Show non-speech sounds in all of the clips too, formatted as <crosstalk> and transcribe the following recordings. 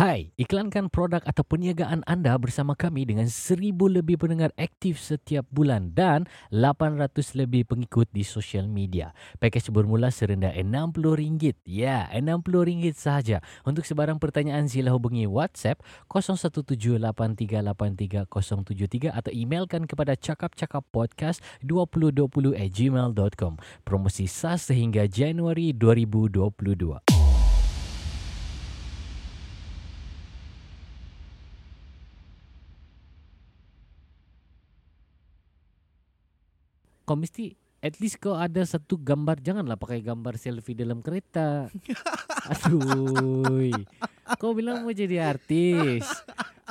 Hai, iklankan produk atau perniagaan anda bersama kami dengan 1000 lebih pendengar aktif setiap bulan dan 800 lebih pengikut di sosial media. Pakej bermula serendah RM60. Ya, RM60 sahaja. Untuk sebarang pertanyaan sila hubungi WhatsApp 0178383073 atau emailkan kepada cakapcakappodcast2020 at gmail.com. Promosi sah sehingga Januari 2022. Kau mesti at least kau ada satu gambar janganlah pakai gambar selfie dalam kereta. <laughs> Aduh. Kau bilang mau jadi artis.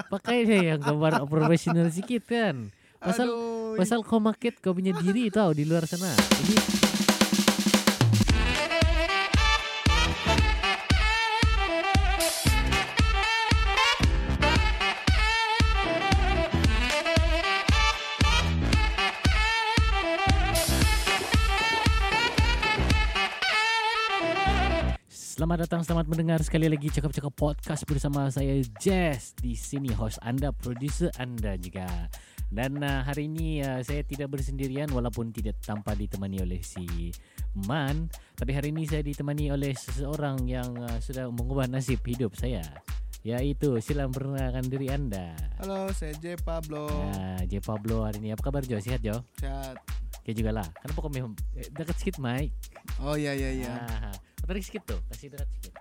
Pakai deh yang gambar profesional sikit kan. Pasal Aduh. pasal kau market kau punya diri tau di luar sana. Jadi Selamat datang, selamat mendengar sekali lagi cakap-cakap podcast bersama saya Jess di sini host anda, producer anda juga. Dan uh, hari ini uh, saya tidak bersendirian walaupun tidak tanpa ditemani oleh si Man, tapi hari ini saya ditemani oleh seseorang yang uh, sudah mengubah nasib hidup saya. Yaitu sila memperkenalkan diri anda. Halo, saya J Pablo. Ya, J Pablo hari ini apa kabar Jo? Sehat Jo? Sehat. Oke juga lah. Kenapa kau memang eh, dekat sedikit Mike? Oh iya iya iya. Ah, Tarik sikit tu Kasih dekat sikit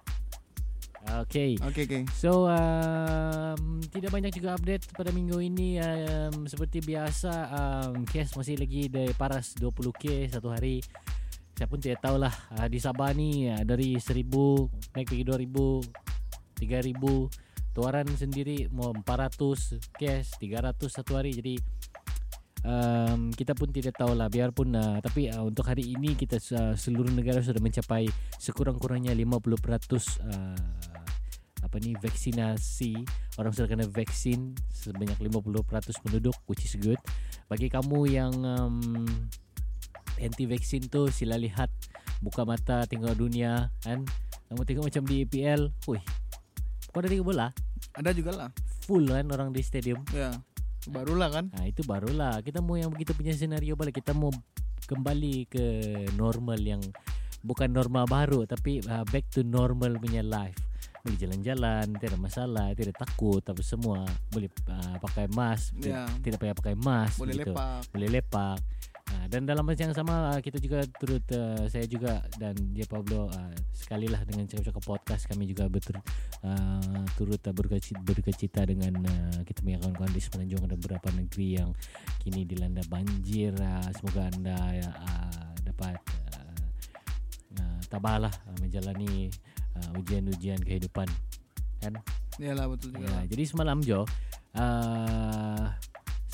Okay. Okay, okay. So, um, tidak banyak juga update pada minggu ini. Um, seperti biasa, um, case masih lagi dari paras 20k satu hari. Saya pun tidak tahu lah. Uh, di Sabah ni uh, dari 1000 naik pergi 2000, 3000. Tuaran sendiri mau 400 case, 300 satu hari. Jadi, um, kita pun tidak tahu lah biarpun uh, tapi uh, untuk hari ini kita uh, seluruh negara sudah mencapai sekurang-kurangnya 50% uh, apa ni vaksinasi. Orang sudah kena vaksin sebanyak 50% penduduk which is good. Bagi kamu yang um, anti vaksin tu sila lihat buka mata tengok dunia kan? Kamu tengok macam di EPL hui kau ada tengok bola? Ada juga lah full kan orang di stadium? Ya. yeah. Barulah kan? Nah, itu barulah. Kita mau yang begitu punya senario balik. Kita mau kembali ke normal yang bukan normal baru tapi uh, back to normal punya life. Boleh jalan-jalan, tidak masalah, tidak takut, tapi semua boleh uh, pakai mask, yeah. tidak payah pakai mask, boleh gitu. lepak, boleh lepak. Uh, dan dalam masa yang sama uh, kita juga turut uh, saya juga dan dia Pablo uh, sekali lah dengan cakap-cakap podcast kami juga betul uh, turut uh, berkecita, berkecita dengan uh, kita punya kawan-kawan di semenanjung. Ada beberapa negeri yang kini dilanda banjir uh, semoga anda uh, dapat uh, uh, tabahlah uh, menjalani uh, ujian-ujian kehidupan. Kan? Iyalah betul juga. Ya, jadi semalam Jo uh,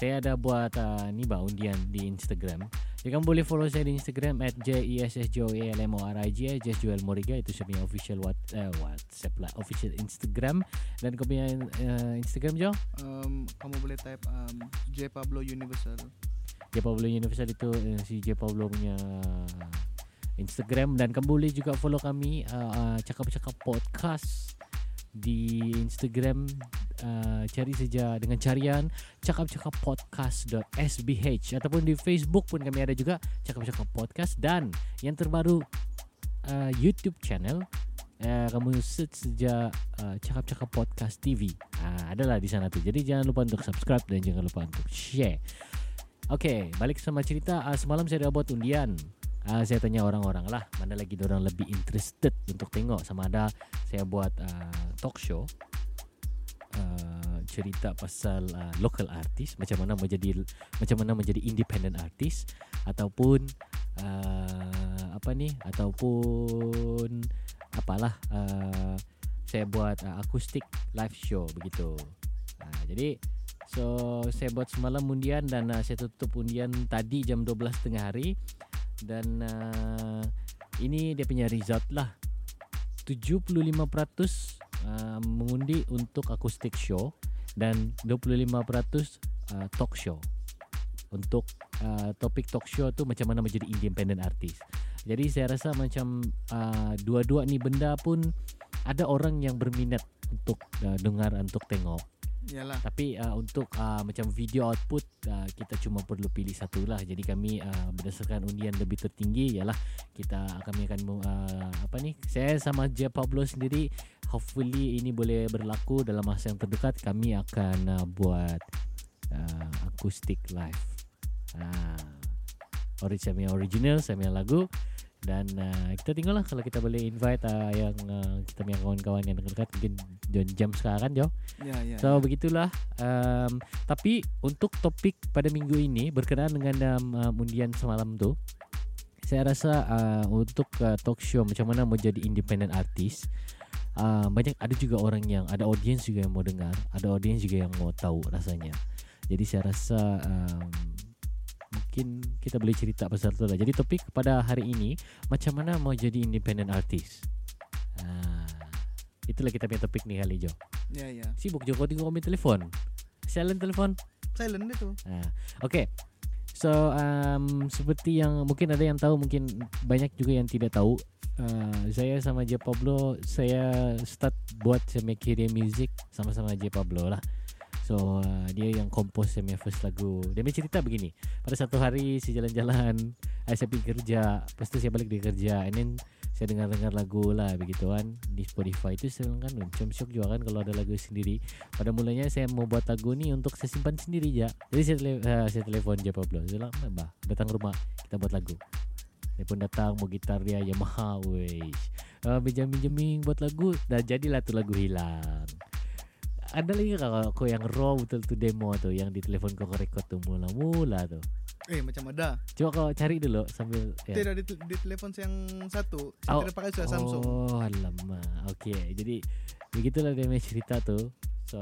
saya ada buat uh, ni bah undian di Instagram. Ya kamu boleh follow saya di Instagram at j e s s j o e l m o r i g Jess Joel Moriga itu saya punya official what uh, WhatsApp lah official Instagram dan kau punya uh, Instagram Jo? Um, kamu boleh type um, J Pablo Universal. J Pablo Universal itu uh, si J Pablo punya Instagram dan kamu boleh juga follow kami uh, uh, cakap-cakap podcast di Instagram uh, cari saja dengan carian cakap-cakap podcast.sbh ataupun di Facebook pun kami ada juga cakap-cakap podcast. Dan yang terbaru uh, YouTube channel uh, kamu search saja uh, cakap-cakap podcast TV uh, adalah di sana tu jadi jangan lupa untuk subscribe dan jangan lupa untuk share. Oke, okay, balik sama cerita. Uh, semalam saya dah buat undian. Uh, saya tanya orang-orang lah mana lagi orang lebih interested untuk tengok. Sama ada saya buat uh, talk show uh, cerita pasal uh, local artis macam mana menjadi macam mana menjadi independent artis ataupun uh, apa ni ataupun apalah uh, saya buat uh, akustik live show begitu. Uh, jadi So saya buat semalam undian dan uh, saya tutup undian tadi jam 12 tengah hari. Dan uh, ini dia punya result lah. 75% uh, mengundi untuk acoustic show dan 25% uh, talk show. Untuk uh, topik talk show tu macam mana menjadi independent artist. Jadi saya rasa macam uh, dua-dua ni benda pun ada orang yang berminat untuk uh, dengar untuk tengok Iyalah. tapi uh, untuk uh, macam video output uh, kita cuma perlu pilih satu lah. Jadi kami uh, berdasarkan undian lebih tertinggi ialah kita kami akan uh, apa ni saya sama J Pablo sendiri hopefully ini boleh berlaku dalam masa yang terdekat kami akan uh, buat uh, acoustic live. Uh, original punya lagu dan uh, kita tengok lah kalau kita boleh invite uh, yang uh, kita punya kawan-kawan yang dekat mungkin jam jam sekarang Jo Ya, ya. So begitulah. Um, tapi untuk topik pada minggu ini berkenaan dengan um, uh, undian semalam tu, saya rasa uh, untuk uh, talk show macam mana mau jadi independent artist, uh, banyak ada juga orang yang ada audience juga yang mau dengar, ada audience juga yang mau tahu rasanya. Jadi saya rasa um, mungkin kita boleh cerita pasal tu lah. Jadi topik pada hari ini macam mana mau jadi independent artist. Itulah kita punya topik ni kali Jo. Ya, ya. Sibuk je kau tengok kami telefon Silent telefon Silent itu. ha. Okay So um, Seperti yang Mungkin ada yang tahu Mungkin banyak juga yang tidak tahu uh, Saya sama J Pablo Saya start buat punya career music Sama-sama J Pablo lah So uh, Dia yang compose Saya first lagu. Dia punya cerita begini. Pada satu hari Saya jalan-jalan Saya pergi kerja. Lepas tu saya balik dari kerja. And then saya dengar-dengar lagu lah begitu kan. Di Spotify itu saya kan macam syok juga kan kalau ada lagu sendiri. Pada mulanya saya mau buat lagu ni untuk saya simpan sendiri ya jadi saya, tele, uh, saya telepon je Pablo. Saya bilang bah datang rumah kita buat lagu. Dia pun datang mau gitar dia Yamaha wes uh, minjam-minjemin buat lagu dan jadilah tu lagu hilang ada lagi kalau kau yang raw betul tu demo tu yang di telepon kau record tu mula-mula tu Eh, macam ada. coba kau cari dulu sambil ya. Tidak di, di telepon yang satu. Saya Oh. tidak pakai sudah Samsung. Oh, alamak. Okey, jadi begitulah dia punya cerita tu. So,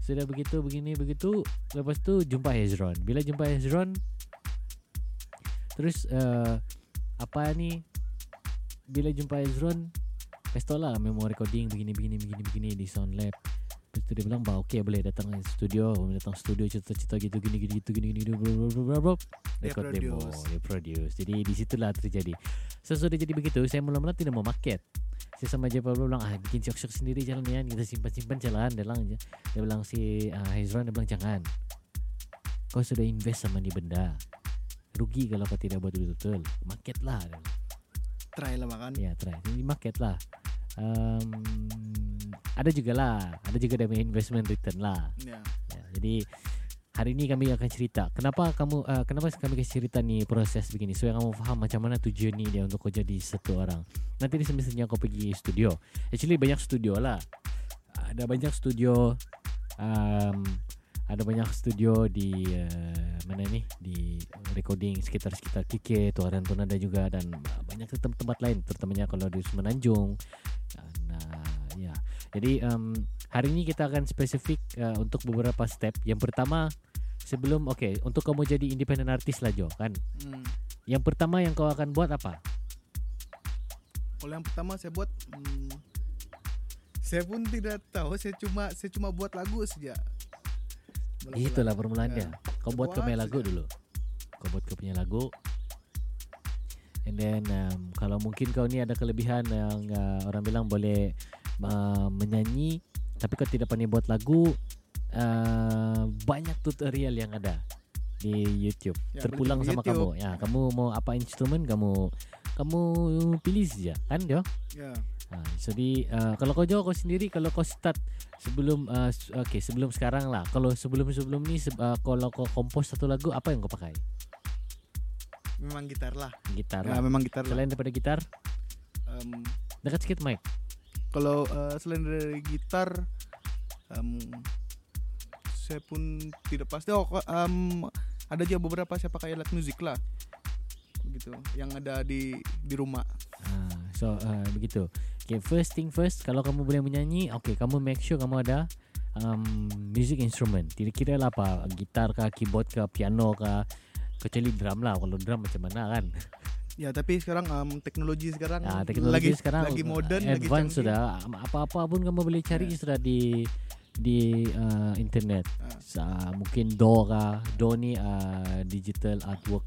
sudah begitu begini begitu, lepas tu jumpa Hezron. Bila jumpa Hezron terus uh, apa ni? Bila jumpa Hezron, lah memori recording begini begini begini begini di Sound Lab. Lepas tu dia bilang bah okey boleh datang ke studio, boleh datang studio cerita-cerita gitu gini gini gitu gini gini bla bla bla. Dia Record demo, dia produce. Jadi di situlah terjadi. Sesudah jadi begitu, saya mula-mula tidak mau market. Saya sama je Pablo bilang, ah bikin syok-syok sendiri jalan ya, kita simpan-simpan jalan. Dia bilang, dia bilang si uh, Hezron, dia bilang jangan. Kau sudah invest sama ni benda. Rugi kalau kau tidak buat betul-betul. Market lah. Try lah makan. Ya, try. Jadi market lah. Um, ada juga lah, ada juga dia punya investment return lah. Ya. Ya, jadi hari ini kami akan cerita kenapa kamu uh, kenapa kami kasih cerita ni proses begini supaya kamu faham macam mana tujuan ni dia untuk kau jadi satu orang. Nanti di kau pergi studio. Actually banyak studio lah. Ada banyak studio um, ada banyak studio di uh, mana ni di recording sekitar-sekitar KK, Tuaran pun ada juga dan uh, banyak tempat-tempat lain terutamanya kalau di Semenanjung. Uh, ya. Jadi um, hari ini kita akan spesifik uh, untuk beberapa step. Yang pertama sebelum oke okay, untuk kamu jadi independent artist lah Jo kan. Hmm. Yang pertama yang kau akan buat apa? Kalau yang pertama saya buat hmm, saya pun tidak tahu, saya cuma saya cuma buat lagu saja. Itulah permulaannya. Ya. Kau buat kau punya lagu saja. dulu. Kau buat kau punya lagu. And then um, kalau mungkin kau ni ada kelebihan yang uh, orang bilang boleh uh, menyanyi tapi kau tidak pandai buat lagu uh, banyak tutorial yang ada di YouTube. Ya, Terpulang sama tengok kamu. YouTube. Ya, kamu mau apa instrumen kamu kamu pilih saja kan Jo? Ya. Ha, jadi uh, kalau kau jawab kau sendiri kalau kau start sebelum uh, s- okay sebelum sekarang lah kalau sebelum sebelum ni se- uh, kalau kau kompos satu lagu apa yang kau pakai Memang gitar lah. gitar Ya, lah. memang gitar lah. selain daripada gitar Um, dekat sikit mic kalau uh, selain dari gitar um, saya pun tidak pasti. Oh um, ada juga beberapa saya pakai alat musik lah. Begitu yang ada di di rumah. Ha, so uh, begitu. Okay first thing first kalau kamu boleh menyanyi okay kamu make sure kamu ada um, music instrument. Tidak kira lah apa gitar kah keyboard kah piano kah kecuali drum lah. Kalau drum macam mana kan <laughs> ya tapi sekarang um, teknologi sekarang Ya, teknologi lagi sekarang lagi modern lagi advance canggih. sudah apa-apa pun kamu boleh cari Ya. sudah di di uh, internet. Ah. Sa, mungkin Do kah, Do ni uh, digital artwork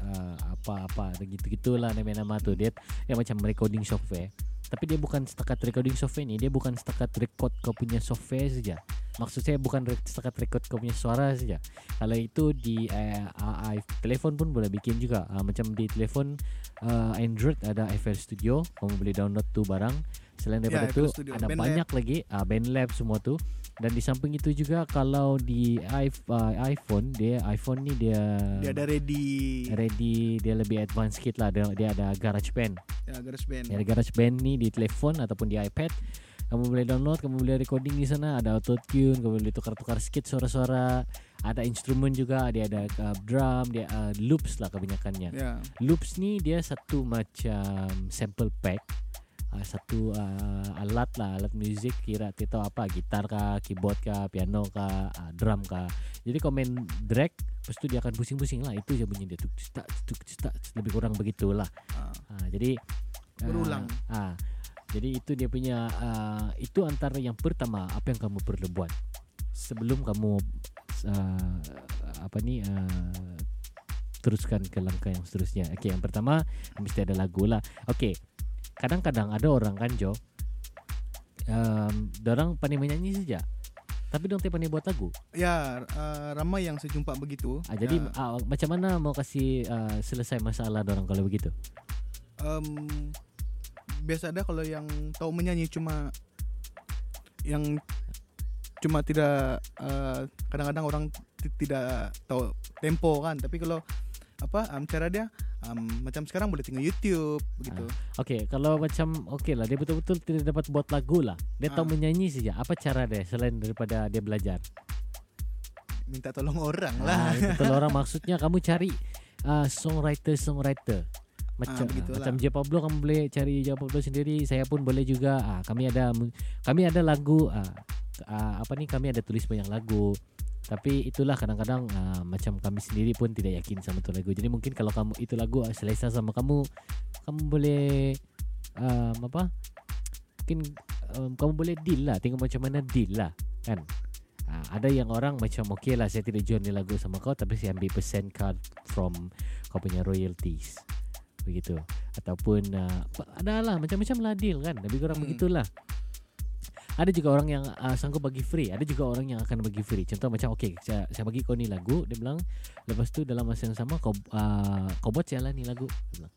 uh, apa-apa gitu gitulah nama-nama tuh. Dia dia macam recording software. Tapi dia bukan setakat recording software ini dia bukan setakat record kau punya software saja. Maksud saya bukan setakat record kau punya suara saja. Kalau itu di uh, uh, telefon pun boleh bikin juga. Uh, macam di telefon uh, Android ada FL Studio. Kamu boleh download tuh barang. Selain daripada Ya, itu ada Bandlab. banyak lagi. Uh, Bandlab semua tuh dan di samping itu juga kalau di uh, iPhone dia iPhone ni dia dia ada ready. ready dia lebih advance sikit lah. Dia, dia ada GarageBand ya GarageBand Ya, ada GarageBand ni di telefon ataupun di iPad. Kamu boleh download, kamu boleh recording di sana, ada auto tune, kamu boleh tukar-tukar sikit suara-suara, ada instrumen juga, dia ada uh, drum, dia uh, loops lah kebanyakannya. ya. Loops ni dia satu macam sample pack. Uh, satu uh, alat lah alat muzik kira kita apa gitar kah keyboard kah piano kah uh, drum kah jadi kau main drag lepas tu dia akan pusing-pusing lah itu je bunyi dia tuk tuk tuk tuk lebih kurang begitulah Ah, Ha, jadi Berulang. Ah, ah, jadi itu dia punya ah, itu antara yang pertama apa yang kamu perlu buat sebelum kamu ah, apa ni ah, teruskan ke langkah yang seterusnya. Okey, yang pertama mesti ada lagu lah. Okey. Kadang-kadang ada orang kan Jo. Um, Orang pandai menyanyi saja Tapi dong pandai buat lagu. Ya ah, ramai yang saya jumpa begitu. Ah, Jadi Ya, ah, macam mana mau kasih ah, selesai masalah orang kalau begitu? Em, biasa ada kalau yang tahu menyanyi cuma yang cuma tidak eh, kadang-kadang orang ti- tidak tahu tempo kan. Tapi kalau apa em, cara dia em, macam sekarang boleh tengok YouTube begitu Okey, kalau macam okey lah dia betul-betul tidak dapat buat lagu lah. Dia tahu Ah. menyanyi saja. Apa cara dia selain daripada dia belajar? minta tolong orang Ah, lah betul orang <laughs> maksudnya kamu cari uh, songwriter songwriter. Macam Ah, begitulah. macam J Pablo kamu boleh cari J Pablo sendiri, saya pun boleh juga. Ah, kami ada kami ada lagu ah, ah, apa ni kami ada tulis banyak lagu. Tapi itulah kadang-kadang ah, macam kami sendiri pun tidak yakin sama tu lagu. Jadi mungkin kalau kamu itu lagu ah, selesa sama kamu, kamu boleh um, apa? Mungkin um, kamu boleh deal lah, tengok macam mana deal lah, kan? Ah, ada yang orang macam okay lah saya tidak jual ni lagu sama kau tapi saya ambil percent card from kau punya royalties begitu ataupun uh, ada lah macam-macam lah deal kan lebih kurang Hmm. begitulah ada juga orang yang uh, sanggup bagi free ada juga orang yang akan bagi free contoh macam okay saya, saya bagi kau ni lagu dia bilang lepas tu dalam masa yang sama kau uh, kau buat saya lah ni lagu Dia bilang.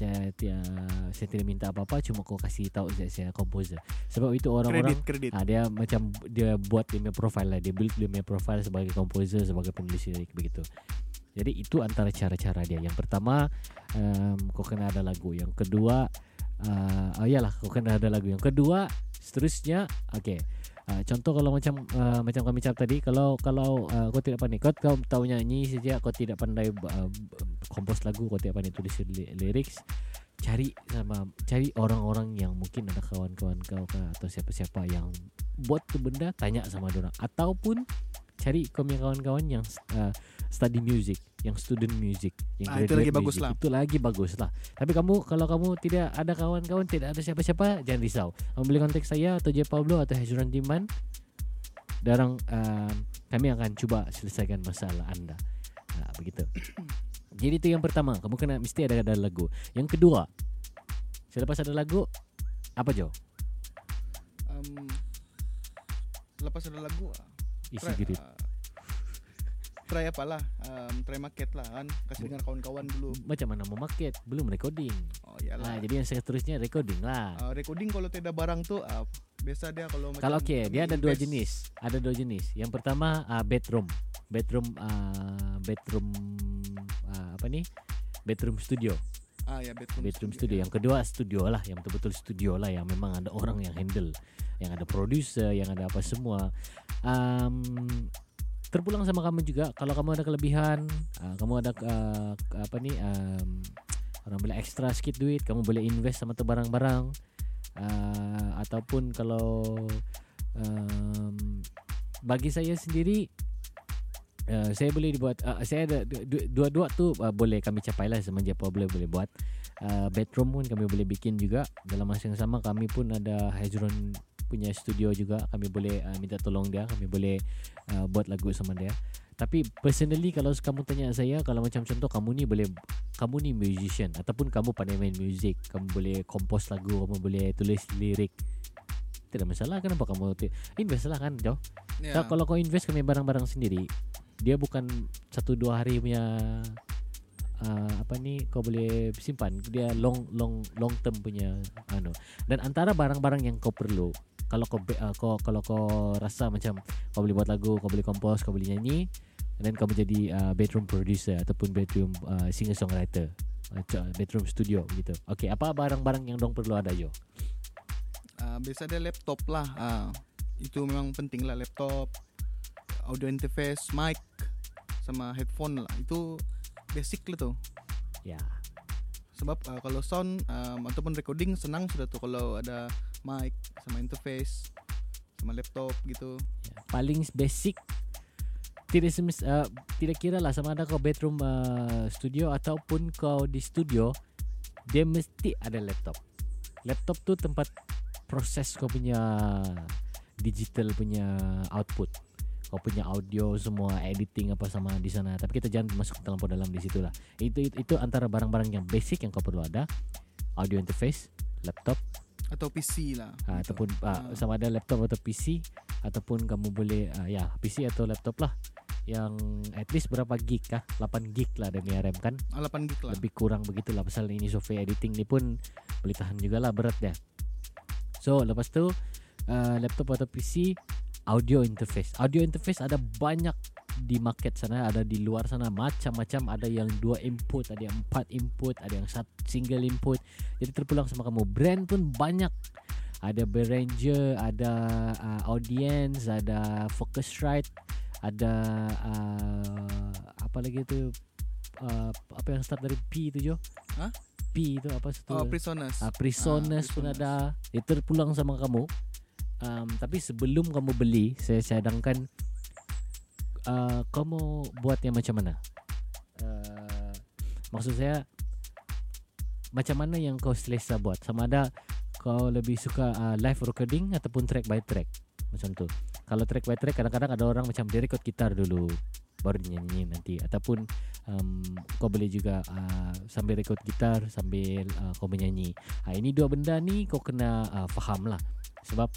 saya tidak saya tidak minta apa-apa cuma kau kasih tahu saya, saya composer sebab itu orang-orang kredit kredit Ah dia macam dia buat dia punya profile lah, dia build dia punya profile sebagai composer, sebagai penulis lirik begitu. Jadi itu antara cara-cara dia. Yang pertama um, kau kena ada lagu. Yang kedua uh, oh iyalah kena ada lagu. Yang kedua seterusnya okey. Uh, contoh kalau macam uh, macam kami cakap tadi kalau kalau uh, kau tidak pandai kau, kau tahu nyanyi saja kau tidak pandai uh, kompos lagu kau tidak pandai tulis li- lyrics cari sama cari orang-orang yang mungkin ada kawan-kawan kau kah atau siapa-siapa yang buat tu benda tanya sama orang ataupun cari kau punya kawan-kawan yang uh, study music yang student music yang Ah, itu lagi bagus music. lah. itu lagi bagus lah. Tapi kamu kalau kamu tidak ada kawan-kawan tidak ada siapa-siapa jangan risau. Kamu boleh kontak saya atau J. Pablo atau Hezron Diman Darang um, kami akan cuba selesaikan masalah anda. Nah, begitu. <coughs> Jadi itu yang pertama. Kamu kena mesti ada ada lagu. Yang kedua selepas ada lagu apa Jo? Em, lepas ada lagu ah, isi ah, try apa lah em, try market lah kan kasih dengar kawan-kawan dulu macam mana mau market belum recording oh iyalah nah jadi yang seterusnya recording lah Ah, recording kalau tidak barang tuh ah, biasa dia kalau Kalau macam okey, dia ada dua invest- jenis. Ada dua jenis. Yang pertama uh, bedroom. Bedroom uh, bedroom uh, apa ni? Bedroom studio. ah ya bedroom, Bedroom studio. Yang kedua studio lah, yang betul-betul studio lah yang memang ada orang yang handle, yang ada producer, yang ada apa semua. Um, terpulang sama kamu juga. Kalau kamu ada kelebihan, uh, kamu ada uh, apa ni um, orang boleh extra sikit duit, kamu boleh invest sama tu barang-barang. Uh, ataupun kalau um, bagi saya sendiri uh, saya boleh dibuat uh, saya ada du- du- dua-dua tu uh, boleh kami capai lah semenjak boleh boleh buat. Uh, bedroom pun kami boleh bikin juga. Dalam masa yang sama kami pun ada Hezron punya studio juga kami boleh uh, minta tolong dia kami boleh uh, buat lagu sama dia Tapi personally kalau kamu tanya saya kalau macam contoh kamu ni boleh kamu ni musician ataupun kamu pandai main music, kamu boleh compose lagu, kamu boleh tulis lirik. Tidak masalah kenapa kamu ti- invest lah kan Jo. Ya. Tak, kalau kau invest kami barang-barang sendiri, dia bukan satu dua hari punya uh, apa ni kau boleh simpan. Dia long long long term punya anu. Dan antara barang-barang yang kau perlu kalau kau uh, kau kalau kau rasa macam kau boleh buat lagu, kau boleh compose, kau boleh nyanyi, dan kau menjadi uh, bedroom producer ataupun bedroom uh, singer songwriter. Uh, bedroom studio begitu. Okey, apa barang-barang yang dong perlu ada Jo? Ah, biasa ada laptop lah. Ah, itu memang penting lah laptop, audio interface, mic, sama headphone lah. Itu basic tuh. Ya. Sebab ah, kalau sound um, ataupun recording senang sudah tuh kalau ada mic sama interface sama laptop gitu. Ya, paling basic tidak semis, uh, tidak kira lah sama ada kau bedroom uh, studio ataupun kau di studio dia mesti ada laptop laptop tu tempat proses kau punya digital punya output kau punya audio semua editing apa sama di sana tapi kita jangan masuk terlampau dalam di situ lah itu, itu itu antara barang-barang yang basic yang kau perlu ada audio interface laptop Atau PC lah. Ha, gitu. ataupun uh, Ah. sama ada laptop atau PC ataupun kamu boleh uh, ya PC atau laptop lah yang at least berapa gig kah 8 gig lah dan RAM kan Ah, 8 gig lah. lebih kurang begitulah pasal ini software editing ni pun boleh tahan juga lah berat dia so lepas tu uh, laptop atau PC audio interface. Audio interface ada banyak di market sana ada di luar sana macam-macam. Ada yang dua input ada yang empat input ada yang sat- single input. Jadi terpulang sama kamu. Brand pun banyak. Ada Behringer ada uh, audience ada Focusrite ada uh, apa lagi tu? Uh, apa yang start dari P tu Jo? Hah? P itu apa satu? Oh, Prisoners. Ah, Prisoners Ah, pun ada. Dia terpulang sama kamu. Um, tapi sebelum kamu beli, saya cadangkan uh, kamu buat yang macam mana? Uh, maksud saya macam mana yang kau selesa buat? Sama ada kau lebih suka uh, live recording ataupun track by track macam tu. Kalau track by track kadang-kadang ada orang macam dia record gitar dulu baru nyanyi nanti ataupun um, kau boleh juga uh, sambil record gitar sambil uh, kau menyanyi. Ha, ini dua benda ni kau kena uh, faham lah sebab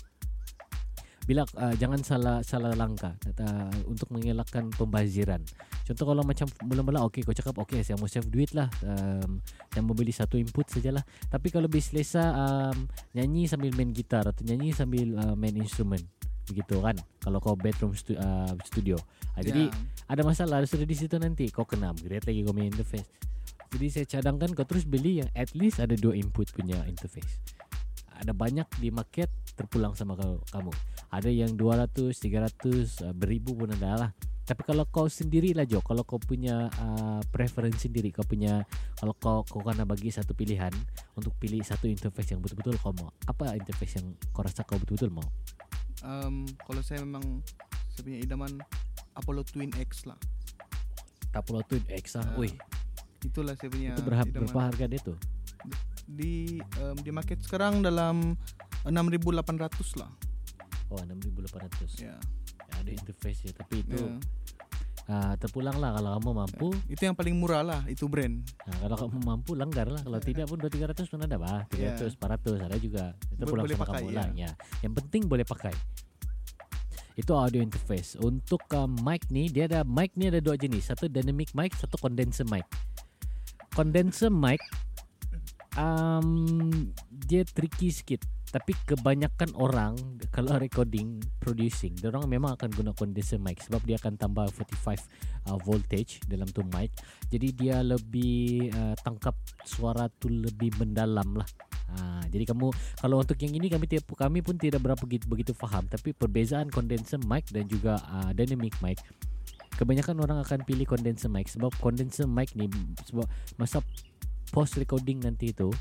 bila uh, jangan salah salah langkah uh, untuk mengelakkan pembaziran. Contoh kalau macam mula-mula okey kau cakap okey saya mau save duit lah um, saya mau beli satu input sajalah. Tapi kalau lebih selesa um, nyanyi sambil main gitar atau nyanyi sambil uh, main instrumen begitu kan kalau kau bedroom stu- uh, studio. Ha, jadi Ya. ada masalah sudah di situ nanti kau kena upgrade lagi kau main interface. Jadi saya cadangkan kau terus beli yang at least ada dua input punya interface. Ada banyak di market terpulang sama kamu. Ada yang 200, 300, uh, beribu pun ada lah. Tapi kalau kau sendiri lah Jo, kalau kau punya uh, preference sendiri, kau punya kalau kau kau kena bagi satu pilihan untuk pilih satu interface yang betul-betul kau mau. Apa interface yang kau rasa kau betul-betul mau? Um, kalau saya memang saya punya idaman Apollo Twin X lah. Apollo Twin X ah. Ah, Wih, Itulah saya punya itu berapa, idaman. berapa harga dia tuh? Di um, di market sekarang dalam 6.800 lah. Oh, 6800. Ya. Ya, ada interface ya, tapi itu ya. uh, terpulang lah kalau kamu mampu. Itu yang paling murah lah, itu brand. Nah, kalau kamu mampu langgar lah. Kalau tidak pun 2 300 pun ada bah. 300, 400 ada juga. Itu Bo- pulang boleh sama pakai, kamu ya. lah. Ya. Yang penting boleh pakai. Itu audio interface. Untuk uh, mic ni dia ada mic ni ada dua jenis. Satu dynamic mic, satu condenser mic. Condenser mic um, dia tricky sikit. Tapi kebanyakan orang kalau recording, producing, orang memang akan guna condenser mic sebab dia akan tambah 45 uh, voltage dalam tu mic. Jadi dia lebih uh, tangkap suara tu lebih mendalam lah. Ha, jadi kamu kalau untuk yang ini kami kami pun tidak berapa begitu, begitu faham tapi perbezaan condenser mic dan juga uh, dynamic mic kebanyakan orang akan pilih condenser mic sebab condenser mic ni sebab masa post recording nanti tu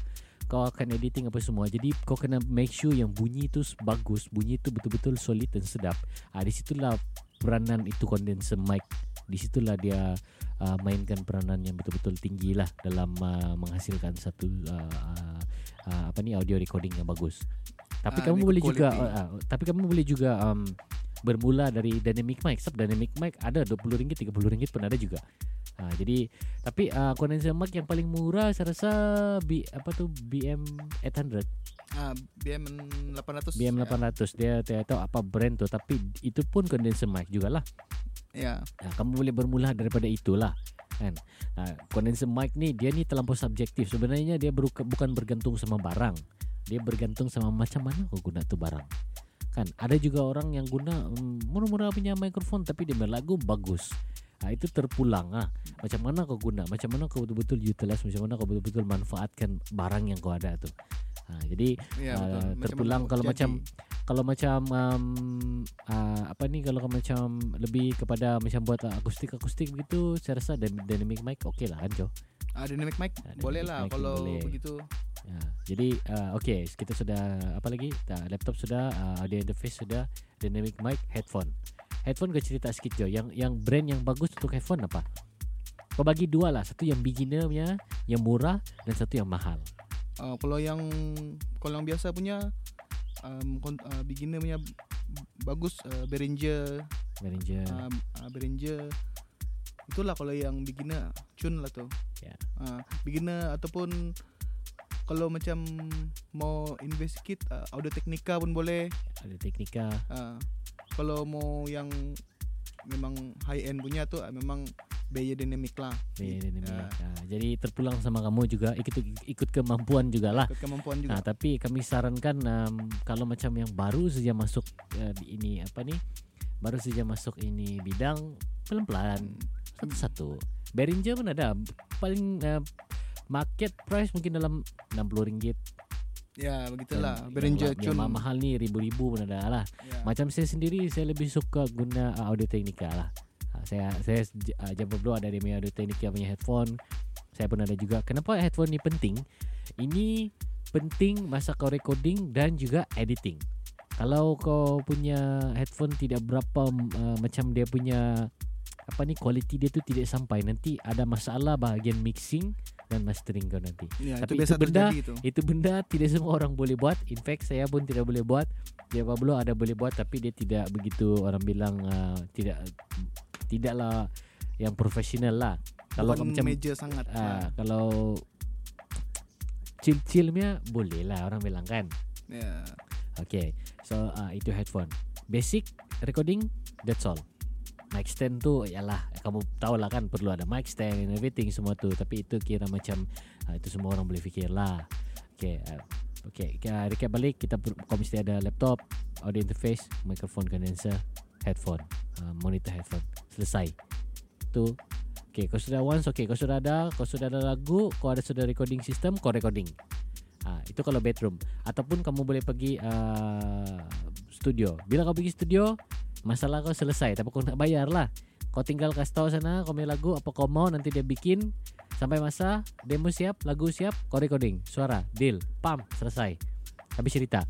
kau akan editing apa semua. Jadi kau kena make sure yang bunyi tu bagus bunyi tu betul-betul solid dan sedap. Ah di situlah peranan itu condenser mic. Di situlah dia uh, mainkan peranan yang betul-betul tinggi lah dalam uh, menghasilkan satu uh, uh, uh, apa ni audio recording yang bagus. Tapi Ah, kamu boleh juga quality. uh, uh, tapi kamu boleh juga um, bermula dari dynamic mic. Sebab dynamic mic ada RM20, RM30 pun ada juga. Ha, jadi tapi uh, condenser mic yang paling murah saya rasa B, apa tu BM 800 Ah, BM 800. BM 800 dia tidak tahu apa brand tu tapi itu pun condenser mic jugalah. Ya. Ha, kamu boleh bermula daripada itulah kan. Ha, condenser mic ni dia ni terlampau subjektif. Sebenarnya dia bukan bergantung sama barang. Dia bergantung sama macam mana kau guna tu barang. Kan ada juga orang yang guna mm, murah-murah punya mikrofon tapi dia berlagu bagus. Ha, itu terpulang ah. Macam mana kau guna? Macam mana kau betul-betul utilize? Macam mana kau betul-betul manfaatkan barang yang kau ada tu? Ha, jadi Ya, Ah, betul. Macam terpulang kalau jadi. macam kalau macam um, uh, apa ni kalau macam lebih kepada macam buat uh, akustik-akustik begitu saya rasa dyn- dynamic mic okey lah kan Jo. Ah, dynamic mic Ah, boleh lah kalau boleh. begitu. Ya. Jadi uh, okey kita sudah apa lagi? Ta, laptop sudah, uh, audio interface sudah, dynamic mic, headphone. Headphone kau cerita sikit Jo. Yang yang brand yang bagus untuk headphone apa? Kau bagi dua lah, satu yang beginner punya, yang murah dan satu yang mahal. Ah, kalau yang kalau yang biasa punya um, ah, beginner punya bagus uh, Behringer Behringer. uh, uh, Behringer itulah kalau yang beginner cun lah tu Ya. Ah, beginner ataupun kalau macam mau invest sikit uh, audio teknika pun boleh Ada teknika. Ah, kalau mau yang memang high end punya tu ah, memang biaya dynamic lah Ya, dynamic. Ya. Ah, jadi terpulang sama kamu juga ikut ikut kemampuan juga lah. ikut kemampuan Nah, juga tapi kami sarankan um, kalau macam yang baru saja masuk uh, di ini apa ni? Baru saja masuk ini bidang pelan-pelan satu-satu. Behringer pun ada paling uh, market price mungkin dalam RM60. ya begitulah Behringer yang, yang mahal ni ribu-ribu pun ada lah. ya. Macam saya sendiri saya lebih suka guna uh, audio teknika lah. Saya saya uh, Blue ada dia punya audio teknika punya headphone. Saya pun ada juga. Kenapa headphone ni penting? Ini penting masa kau recording dan juga editing. Kalau kau punya headphone tidak berapa uh, macam dia punya apa ni quality dia tu tidak sampai nanti ada masalah bahagian mixing dan mastering kau nanti. Ya, Tapi itu itu benda- itu. Itu benda tidak semua orang boleh buat. In fact saya pun tidak boleh buat. Dia Pablo ada boleh buat tapi dia tidak begitu orang bilang uh, tidak tidaklah yang profesional lah. Kalau Bukan macam meja sangat uh, kalau chill-chillnya boleh lah orang bilang kan. ya. Okay So uh, itu headphone Basic recording That's all Mic stand tu Yalah Kamu tahu lah kan Perlu ada mic stand and everything Semua tu Tapi itu kira macam uh, Itu semua orang boleh fikir lah Okay uh, Okay kita recap balik Kita kau mesti ada laptop Audio interface Microphone condenser Headphone uh, Monitor headphone Selesai Tu Okay kau sudah once Okay kau sudah ada Kau sudah ada lagu Kau ada sudah recording system Kau recording Ah, itu kalau bedroom ataupun kamu boleh pergi uh, studio. Bila kau pergi studio, masalah kau selesai. Tapi kau nak bayar lah. Kau tinggal kasih tahu sana kau punya lagu apa kau mau nanti dia bikin sampai masa demo siap, lagu siap, kau recording, suara, deal, pam, selesai. Habis cerita.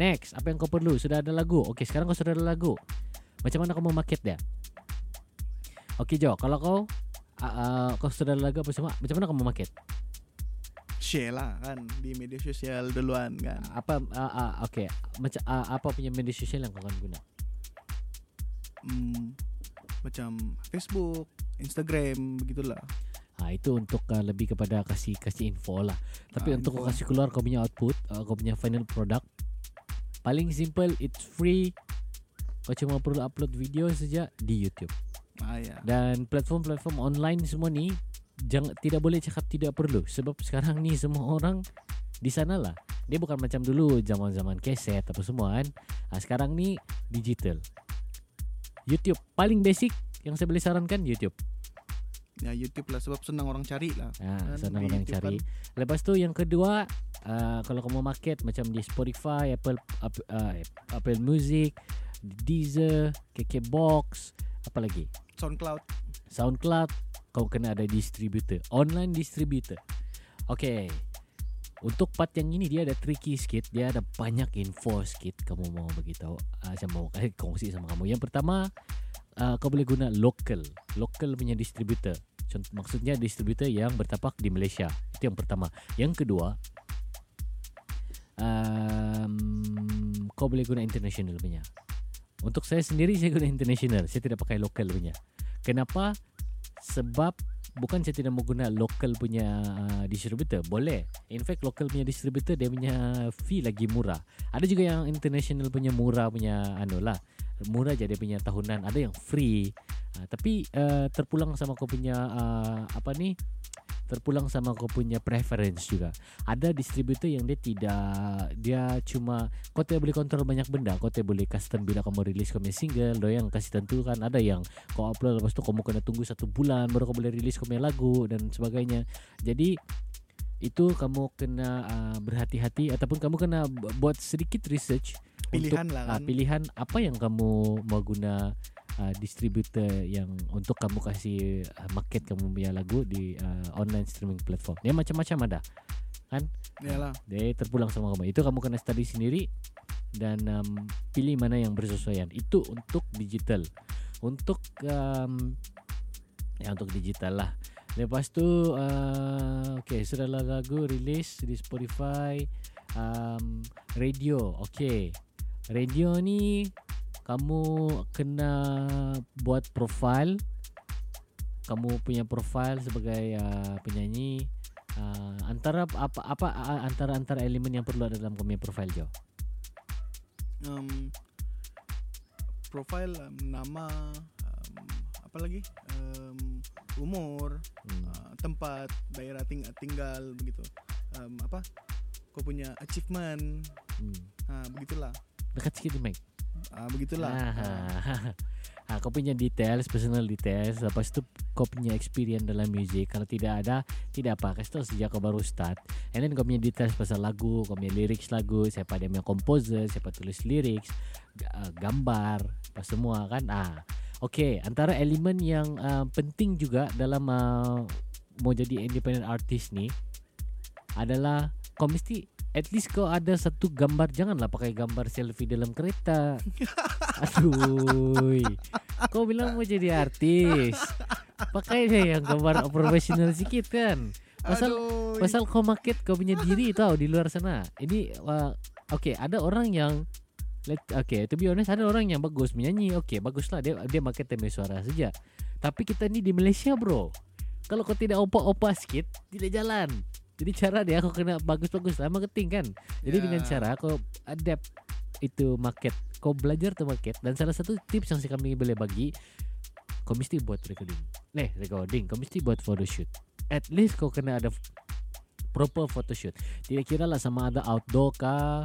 Next, apa yang kau perlu? Sudah ada lagu. Okey, sekarang kau sudah ada lagu. Macam mana kau mau market dia? Okey Jo, kalau kau uh, uh, kau sudah lagu apa semua, macam mana kau mau market? share lah kan? Di media sosial duluan kan? Apa uh, uh, okey. Macam uh, apa punya media sosial yang kau akan guna? Hmm, macam Facebook Instagram begitulah. Ha itu untuk uh, lebih kepada kasih kasih info lah. Tapi Ah, untuk kau info. kasih keluar kau punya output uh, kau punya final product paling simple it's free kau cuma perlu upload video saja di YouTube. Ah ya. Dan platform-platform online semua ni jangan tidak boleh cakap tidak perlu. Sebab sekarang ni semua orang di sana lah. Dia bukan macam dulu zaman-zaman keset apa semua kan. Ha, sekarang ni digital. YouTube paling basic yang saya boleh sarankan YouTube. Ya YouTube lah sebab senang orang cari lah. Ha, Kan, senang orang YouTube cari. Lepas tu yang kedua, uh, kalau kamu market macam di Spotify, Apple Apple, uh, Apple Music, Deezer, KKBox, apa lagi? SoundCloud SoundCloud, kau kena ada distributor, online distributor. Okay. Untuk part yang ini dia ada tricky sikit, dia ada banyak info sikit kamu mau beritahu, uh, saya mau kasih <laughs> kongsi sama kamu. Yang pertama, uh, kau boleh guna local, local punya distributor. Contoh maksudnya distributor yang bertapak di Malaysia. Itu yang pertama. Yang kedua, um, kau boleh guna international punya. Untuk saya sendiri saya guna international. Saya tidak pakai lokal punya. Kenapa? Sebab bukan saya tidak mau guna lokal punya uh, distributor. Boleh. In fact lokal punya distributor dia punya fee lagi murah. Ada juga yang international punya murah punya anu lah. Murah je dia punya tahunan. Ada yang free. Uh, tapi uh, terpulang sama kau punya uh, apa ni? Terpulang sama kau punya preference juga. Ada distributor yang dia tidak dia cuma kau tidak boleh kontrol banyak benda. Kau tidak boleh custom bila kamu rilis kau punya single, do yang kasih tentukan. Ada yang kau upload lepas tu kamu kena tunggu satu bulan baru kau boleh rilis kau punya lagu dan sebagainya. Jadi itu kamu kena uh, berhati-hati ataupun kamu kena buat sedikit research Pilihan untuk lah uh, kan. pilihan apa yang kamu mau guna uh, distributor yang untuk kamu kasih uh, market kamu punya lagu di uh, online streaming platform. Dia macam-macam ada. Yalah. Dia terpulang sama kamu. Itu kamu kena study sendiri dan um, pilih mana yang bersesuaian. Itu untuk digital. Untuk um, ya untuk digital lah. Lepas tu uh, okay sudah lagu rilis di Spotify um, radio. Okay. Radio ni kamu kena buat profile kamu punya profile sebagai uh, penyanyi uh, antara apa apa uh, antara antara elemen yang perlu ada dalam kamu punya profile Jo. Um, profile um, nama um, apa lagi? Um, umur, Hmm. uh, tempat, daerah ting tinggal begitu. Um, apa? Kau punya achievement. Hmm. Ha, begitulah. Dekat sikit di mic. Ah, begitulah. Ah, <laughs> ha, kau punya details, personal details. Lepas tu kau punya experience dalam music. Kalau tidak ada, tidak apa. Kasih tahu sejak kau baru start. And then kau punya details pasal lagu, kau punya lyrics lagu, siapa dia punya composer, siapa tulis lyrics, uh, gambar, apa semua kan. Ah, Okay, antara elemen yang uh, penting juga dalam uh, mau jadi independent artist ni adalah kau mesti at least kau ada satu gambar janganlah pakai gambar selfie dalam kereta. <laughs> Aduh. Kau bilang mau jadi artis. Pakai deh yang gambar profesional sikit kan. Pasal Aduh. pasal kau market kau punya diri tau di luar sana. Ini uh, okay, ada orang yang let okay, to be honest ada orang yang bagus menyanyi. Okay, baguslah dia dia market temui suara saja. Tapi kita ni di Malaysia, bro. Kalau kau tidak opa-opa sikit, tidak jalan. Jadi cara dia kau kena bagus-bagus lah marketing kan. Jadi Ya. dengan cara kau adapt itu market, kau belajar tu market dan salah satu tips yang si kami boleh bagi, kau mesti buat recording. Eh, recording, kau mesti buat photoshoot. At least kau kena ada proper photoshoot. Tidak kira lah sama ada outdoor kah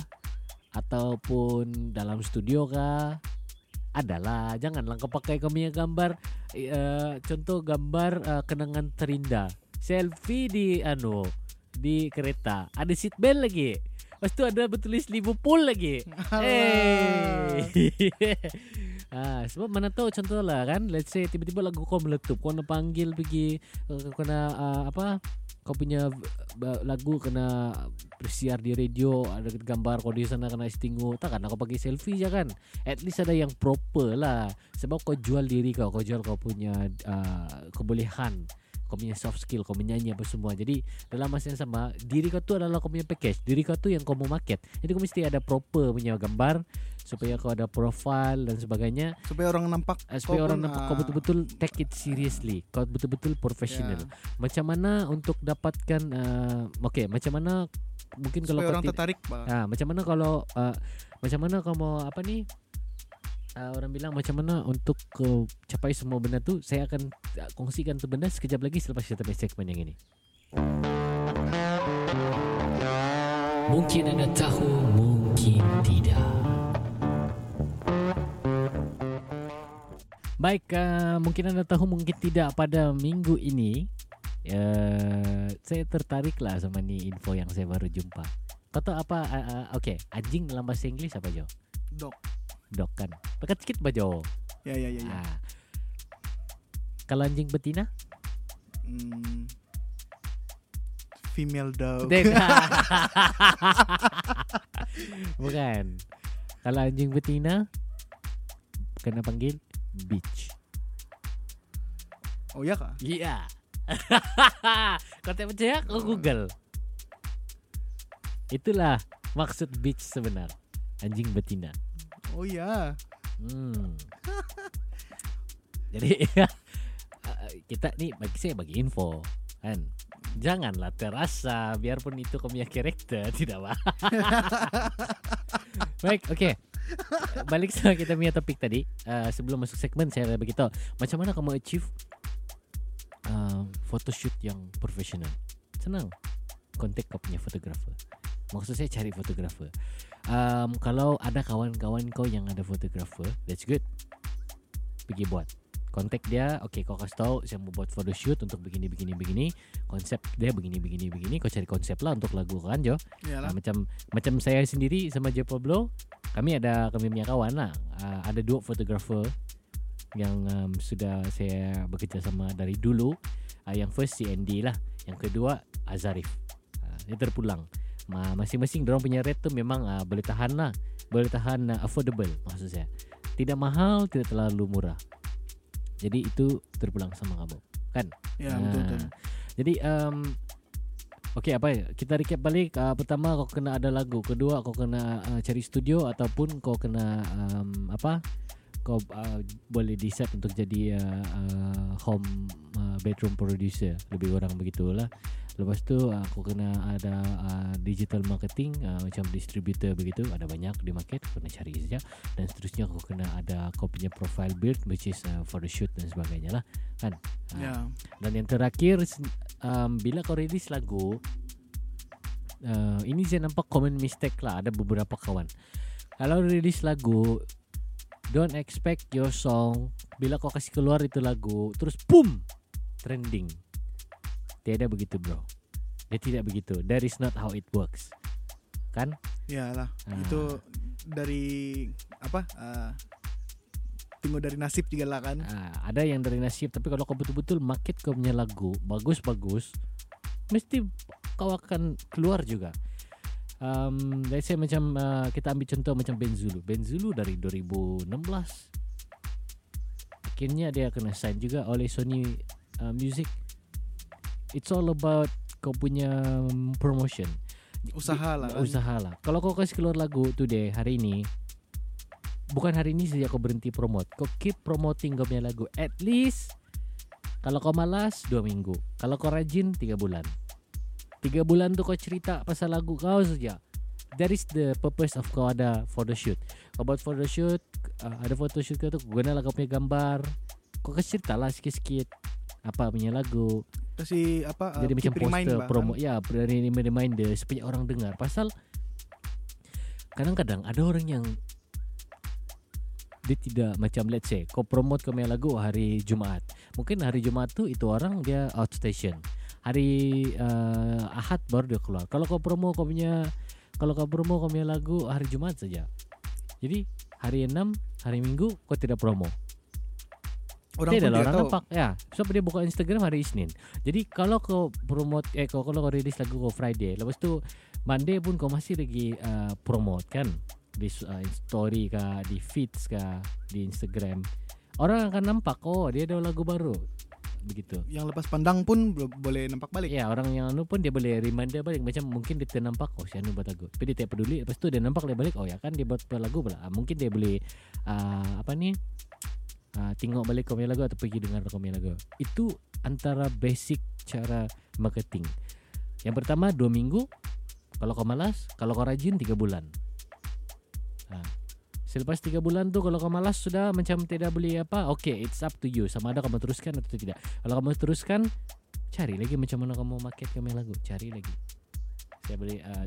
ataupun dalam studio kah. Adalah, janganlah kau pakai punya gambar uh, contoh gambar uh, kenangan terindah. Selfie di anu di kereta. Ada seat belt lagi. Lepas tu ada bertulis Liverpool lagi. <laughs> Hey. <laughs> ah, sebab mana tahu contoh lah kan Let's say tiba-tiba lagu kau meletup Kau nak panggil pergi uh, Kau kena uh, apa Kau punya lagu kena bersiar di radio Ada gambar kau di sana kena istingu Takkan kau pakai selfie je kan At least ada yang proper lah Sebab kau jual diri kau Kau jual kau punya uh, kebolehan kau punya soft skill, kau menyanyi apa semua. Jadi dalam masa yang sama, diri kau tu adalah kau punya package. Diri kau tu yang kau mau market. Jadi kau mesti ada proper punya gambar supaya kau ada profile dan sebagainya. supaya orang nampak Uh, supaya kau orang nampak ah, kau betul-betul take it seriously. Kau betul-betul professional. ya, Macam mana untuk dapatkan uh, okay, macam mana mungkin kalau supaya kau orang tertarik pak Ah, macam mana kalau uh, macam mana kau mau apa ni? Uh, orang bilang macam mana untuk kau capai semua benda tu saya akan uh, kongsikan tu benda sekejap lagi selepas kita segmen yang ini. Mungkin anda tahu, mungkin tidak. Baik, uh, mungkin anda tahu, mungkin tidak pada minggu ini uh, saya tertarik lah sama ni info yang saya baru jumpa. Kau tahu apa? Uh, uh, okay, anjing dalam bahasa Inggeris apa Jo? dok Dog kan. Dekat sikit ba Jo? ya ya ya, ya. Ah. Kalau anjing betina? Hmm, female dog. <laughs> <laughs> Bukan. Kalau anjing betina kena panggil bitch. oh ya kah Iya. kau tak percaya? Kau Google. Itulah maksud bitch sebenar. Anjing betina. Oh ya Hmm. <laughs> Jadi uh, <laughs> kita nih bagi saya bagi info kan. Janganlah terasa biarpun itu punya karakter <laughs> tidak apa. Baik, oke. Balik sama kita punya topik tadi. Uh, sebelum masuk segmen saya begitu. Macam mana kamu achieve uh, photoshoot yang profesional? Senang. Kontak kau punya fotografer. Maksud saya cari fotografer. Um, kalau ada kawan-kawan kau yang ada fotografer, that's good. Pergi buat. Kontak dia, oke okay, kau kasih tahu saya mau buat photoshoot untuk begini begini begini. Konsep dia begini begini begini. Kau cari konsep lah untuk lagu kan Jo. Iyalah. Nah, macam macam saya sendiri sama Joe Pablo, kami ada kami punya kawan lah. Uh, ada dua fotografer yang um, sudah saya bekerja sama dari dulu. Uh, yang first si Andy lah, yang kedua Azarif. Uh, dia terpulang. Ma, masing-masing dorang punya rate tu memang uh, boleh tahan lah, boleh tahan uh, affordable maksud saya. Tidak mahal, tidak terlalu murah. Jadi itu terpulang sama kamu, kan? Ya, betul betul. Jadi um, Okey apa ya? Kita recap balik uh, Pertama kau kena ada lagu Kedua kau kena uh, cari studio Ataupun kau kena um, Apa Kau uh, boleh decide untuk jadi uh, uh, Home uh, bedroom producer. Lebih kurang begitulah. Lepas tu uh, kau kena ada uh, Digital marketing uh, Macam distributor begitu. Ada banyak di market kena cari saja. Dan seterusnya kau kena ada Kau punya profile build Which is uh, photoshoot dan sebagainya lah. Kan? Ah, Ya. dan yang terakhir um, bila kau release lagu uh, ini saya nampak common mistake lah. Ada beberapa kawan. Kalau release lagu don't expect your song bila kau kasih keluar itu lagu terus boom trending. Tidak begitu bro. Dia tidak begitu. That is not how it works. Kan? Iyalah. Ah. Itu dari apa? ah, tunggu dari nasib juga lah kan. Ah, ada yang dari nasib tapi kalau kau betul-betul market kau punya lagu bagus-bagus mesti kau akan keluar juga. Um, let's say macam uh, kita ambil contoh macam Benzulu. Benzulu dari 2016 akhirnya dia kena sign juga oleh Sony uh, Music. It's all about kau punya promotion. Usaha lah kan. Usaha lah. Kalau kau kasih keluar lagu today hari ini, bukan hari ini saja kau berhenti promote. Kau keep promoting kau punya lagu. At least kalau kau malas dua minggu. Kalau kau rajin tiga bulan. Tiga bulan tu kau cerita pasal lagu kau saja. That is the purpose of kau ada photoshoot. Kau buat photoshoot, uh, ada photoshoot kau tu kau gunalah kau punya gambar. Kau kasih cerita lah sikit-sikit apa punya lagu. Kasih apa? ah, Jadi macam poster promo kan. ya dari reminder supaya orang dengar pasal kadang-kadang ada orang yang dia tidak macam let's say kau promote kau punya lagu hari Jumaat mungkin hari Jumaat tu itu orang dia outstation hari uh, Ahad baru dia keluar. Kalau kau promo kau punya kalau kau promo kau punya lagu hari Jumaat saja. Jadi hari 6 hari Minggu kau tidak promo. Orang tidak lah orang nampak. Ya sebab dia buka Instagram hari Isnin. Jadi kalau kau promote eh kau kalau kau release lagu kau Friday lepas tu Monday pun kau masih lagi uh, promote kan? Di uh, story kah di feeds kah di Instagram. Orang akan nampak oh dia ada lagu baru begitu. Yang lepas pandang pun bo- boleh nampak balik. Ya orang yang anu pun dia boleh reminder balik. Macam mungkin dia ternampak Oh si Anu buat lagu. Tapi dia tidak peduli. Lepas tu dia nampak dia balik Oh ya kan dia buat lagu pula. Ah, Mungkin dia boleh uh, Apa ni uh, Tengok balik kau punya lagu Atau pergi dengar kau punya lagu. Itu antara basic cara marketing. Yang pertama dua minggu. Kalau kau malas Kalau kau rajin tiga bulan. Ha. Selepas tiga bulan tu Kalau kau malas sudah Macam tidak boleh apa Okay it's up to you. Sama ada kamu teruskan atau tidak. Kalau kamu teruskan Cari lagi macam mana kamu market punya lagu. Cari lagi. Saya boleh uh,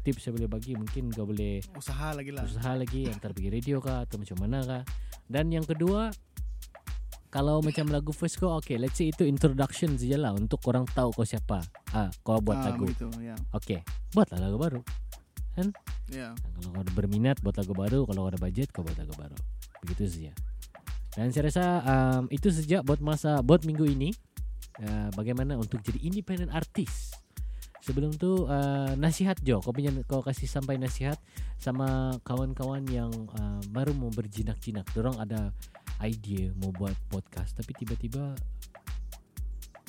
Tips saya boleh bagi Mungkin kau boleh Usaha lagi lah. usaha lagi Antar pergi radio kah Atau macam mana kah. Dan yang kedua Kalau macam lagu first kau Okay let's say itu introduction saja lah Untuk orang tahu kau siapa. Ah, Kau buat Ah, lagu. begitu, ya. Okay Buatlah lagu baru Ya. Nah, Kalau kau ada berminat buat lagu baru, kalau ada budget kau buat lagu baru. Begitu saja. Dan saya rasa um, itu saja buat masa buat minggu ini. Uh, bagaimana untuk jadi independent artis. Sebelum tu uh, nasihat Jo, kau punya kau kasih sampai nasihat sama kawan-kawan yang uh, baru mau berjinak-jinak. Dorang ada idea mau buat podcast tapi tiba-tiba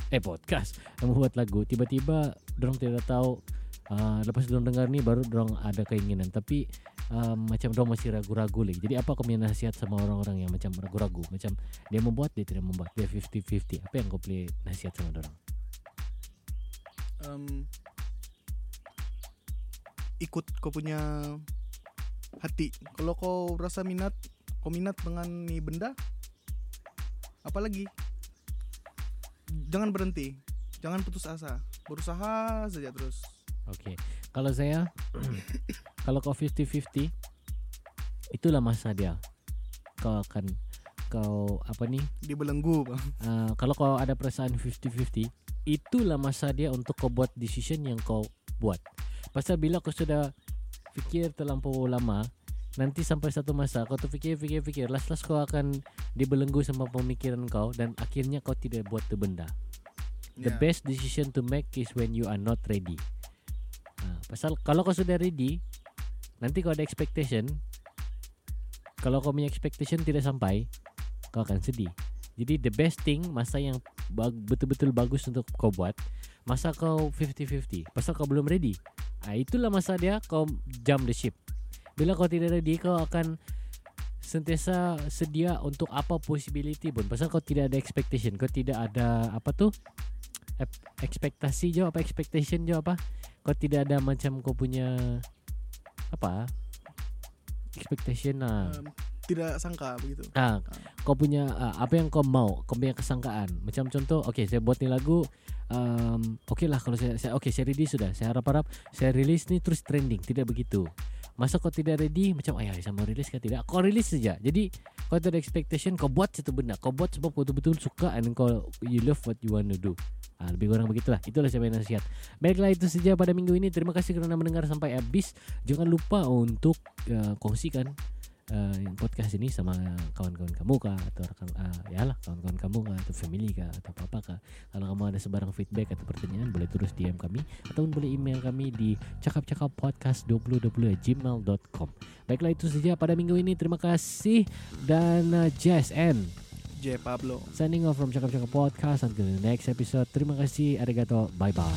eh podcast <laughs> mau buat lagu tiba-tiba dorang tidak tahu uh, lepas dorang dengar ni baru dorang ada keinginan. Tapi um, macam dia masih ragu-ragu lagi. Jadi apa kau nasihat sama orang-orang yang macam ragu-ragu, macam dia membuat dia tidak membuat, dia 50-50. Apa yang kau boleh nasihat sama orang? um, ikut kau punya hati. Kalau kau rasa minat kau minat dengan nih benda apalagi? Jangan berhenti. Jangan putus asa. Berusaha saja terus Oke. Kalau saya <coughs> kalau kau 50-50 itulah masa dia. Kau akan kau apa nih? dibelenggu bang Uh, kalau kau ada perasaan 50-50 itulah masa dia untuk kau buat decision yang kau buat. Pasal bila kau sudah fikir terlampau lama nanti sampai satu masa kau tu fikir fikir fikir last last kau akan dibelenggu sama pemikiran kau dan akhirnya kau tidak buat tu benda. The Ya. best decision to make is when you are not ready. Pasal kalau kau sudah ready, nanti kau ada expectation. Kalau kau punya expectation tidak sampai, kau akan sedih. Jadi the best thing masa yang betul-betul bagus untuk kau buat, masa kau 50-50. Pasal kau belum ready. Ah itulah masa dia kau jump the ship. Bila kau tidak ready, kau akan sentiasa sedia untuk apa possibility pun. Pasal kau tidak ada expectation, kau tidak ada apa tu? Ekspektasi jo apa expectation jo apa? Kau tidak ada macam kau punya apa? Expectation lah. Um, tidak sangka begitu. Ah kau punya ah, apa yang kau mau kau punya kesangkaan. Macam contoh okey saya buat ni lagu um, okey lah kalau saya, saya okey saya ready sudah. Saya harap-harap saya rilis ni terus trending tidak begitu masa kau tidak ready? Macam ayah saya mau rilis ke tidak. Kau rilis saja. Jadi kau tak ada expectation kau buat satu benda. Kau buat sebab kau betul-betul suka and kau you love what you want to do. Ah, lebih kurang begitulah. Itulah saya nasihat Baiklah itu saja pada minggu ini. Terima kasih kerana mendengar sampai habis. Jangan lupa untuk uh, kongsikan uh, podcast ini sama kawan-kawan kamu kah? Atau rekan uh, ya lah kawan-kawan kamu kah? Atau family kah? Atau apa kah? Kalau kamu ada sebarang feedback atau pertanyaan boleh terus DM kami ataupun boleh email kami di cakap-cakap-podcast2020 baiklah itu saja pada minggu ini. Terima kasih. Dan uh, Jess and J Pablo. signing off from cakap-cakap podcast. Until the next episode. Terima kasih. Arigato. Bye bye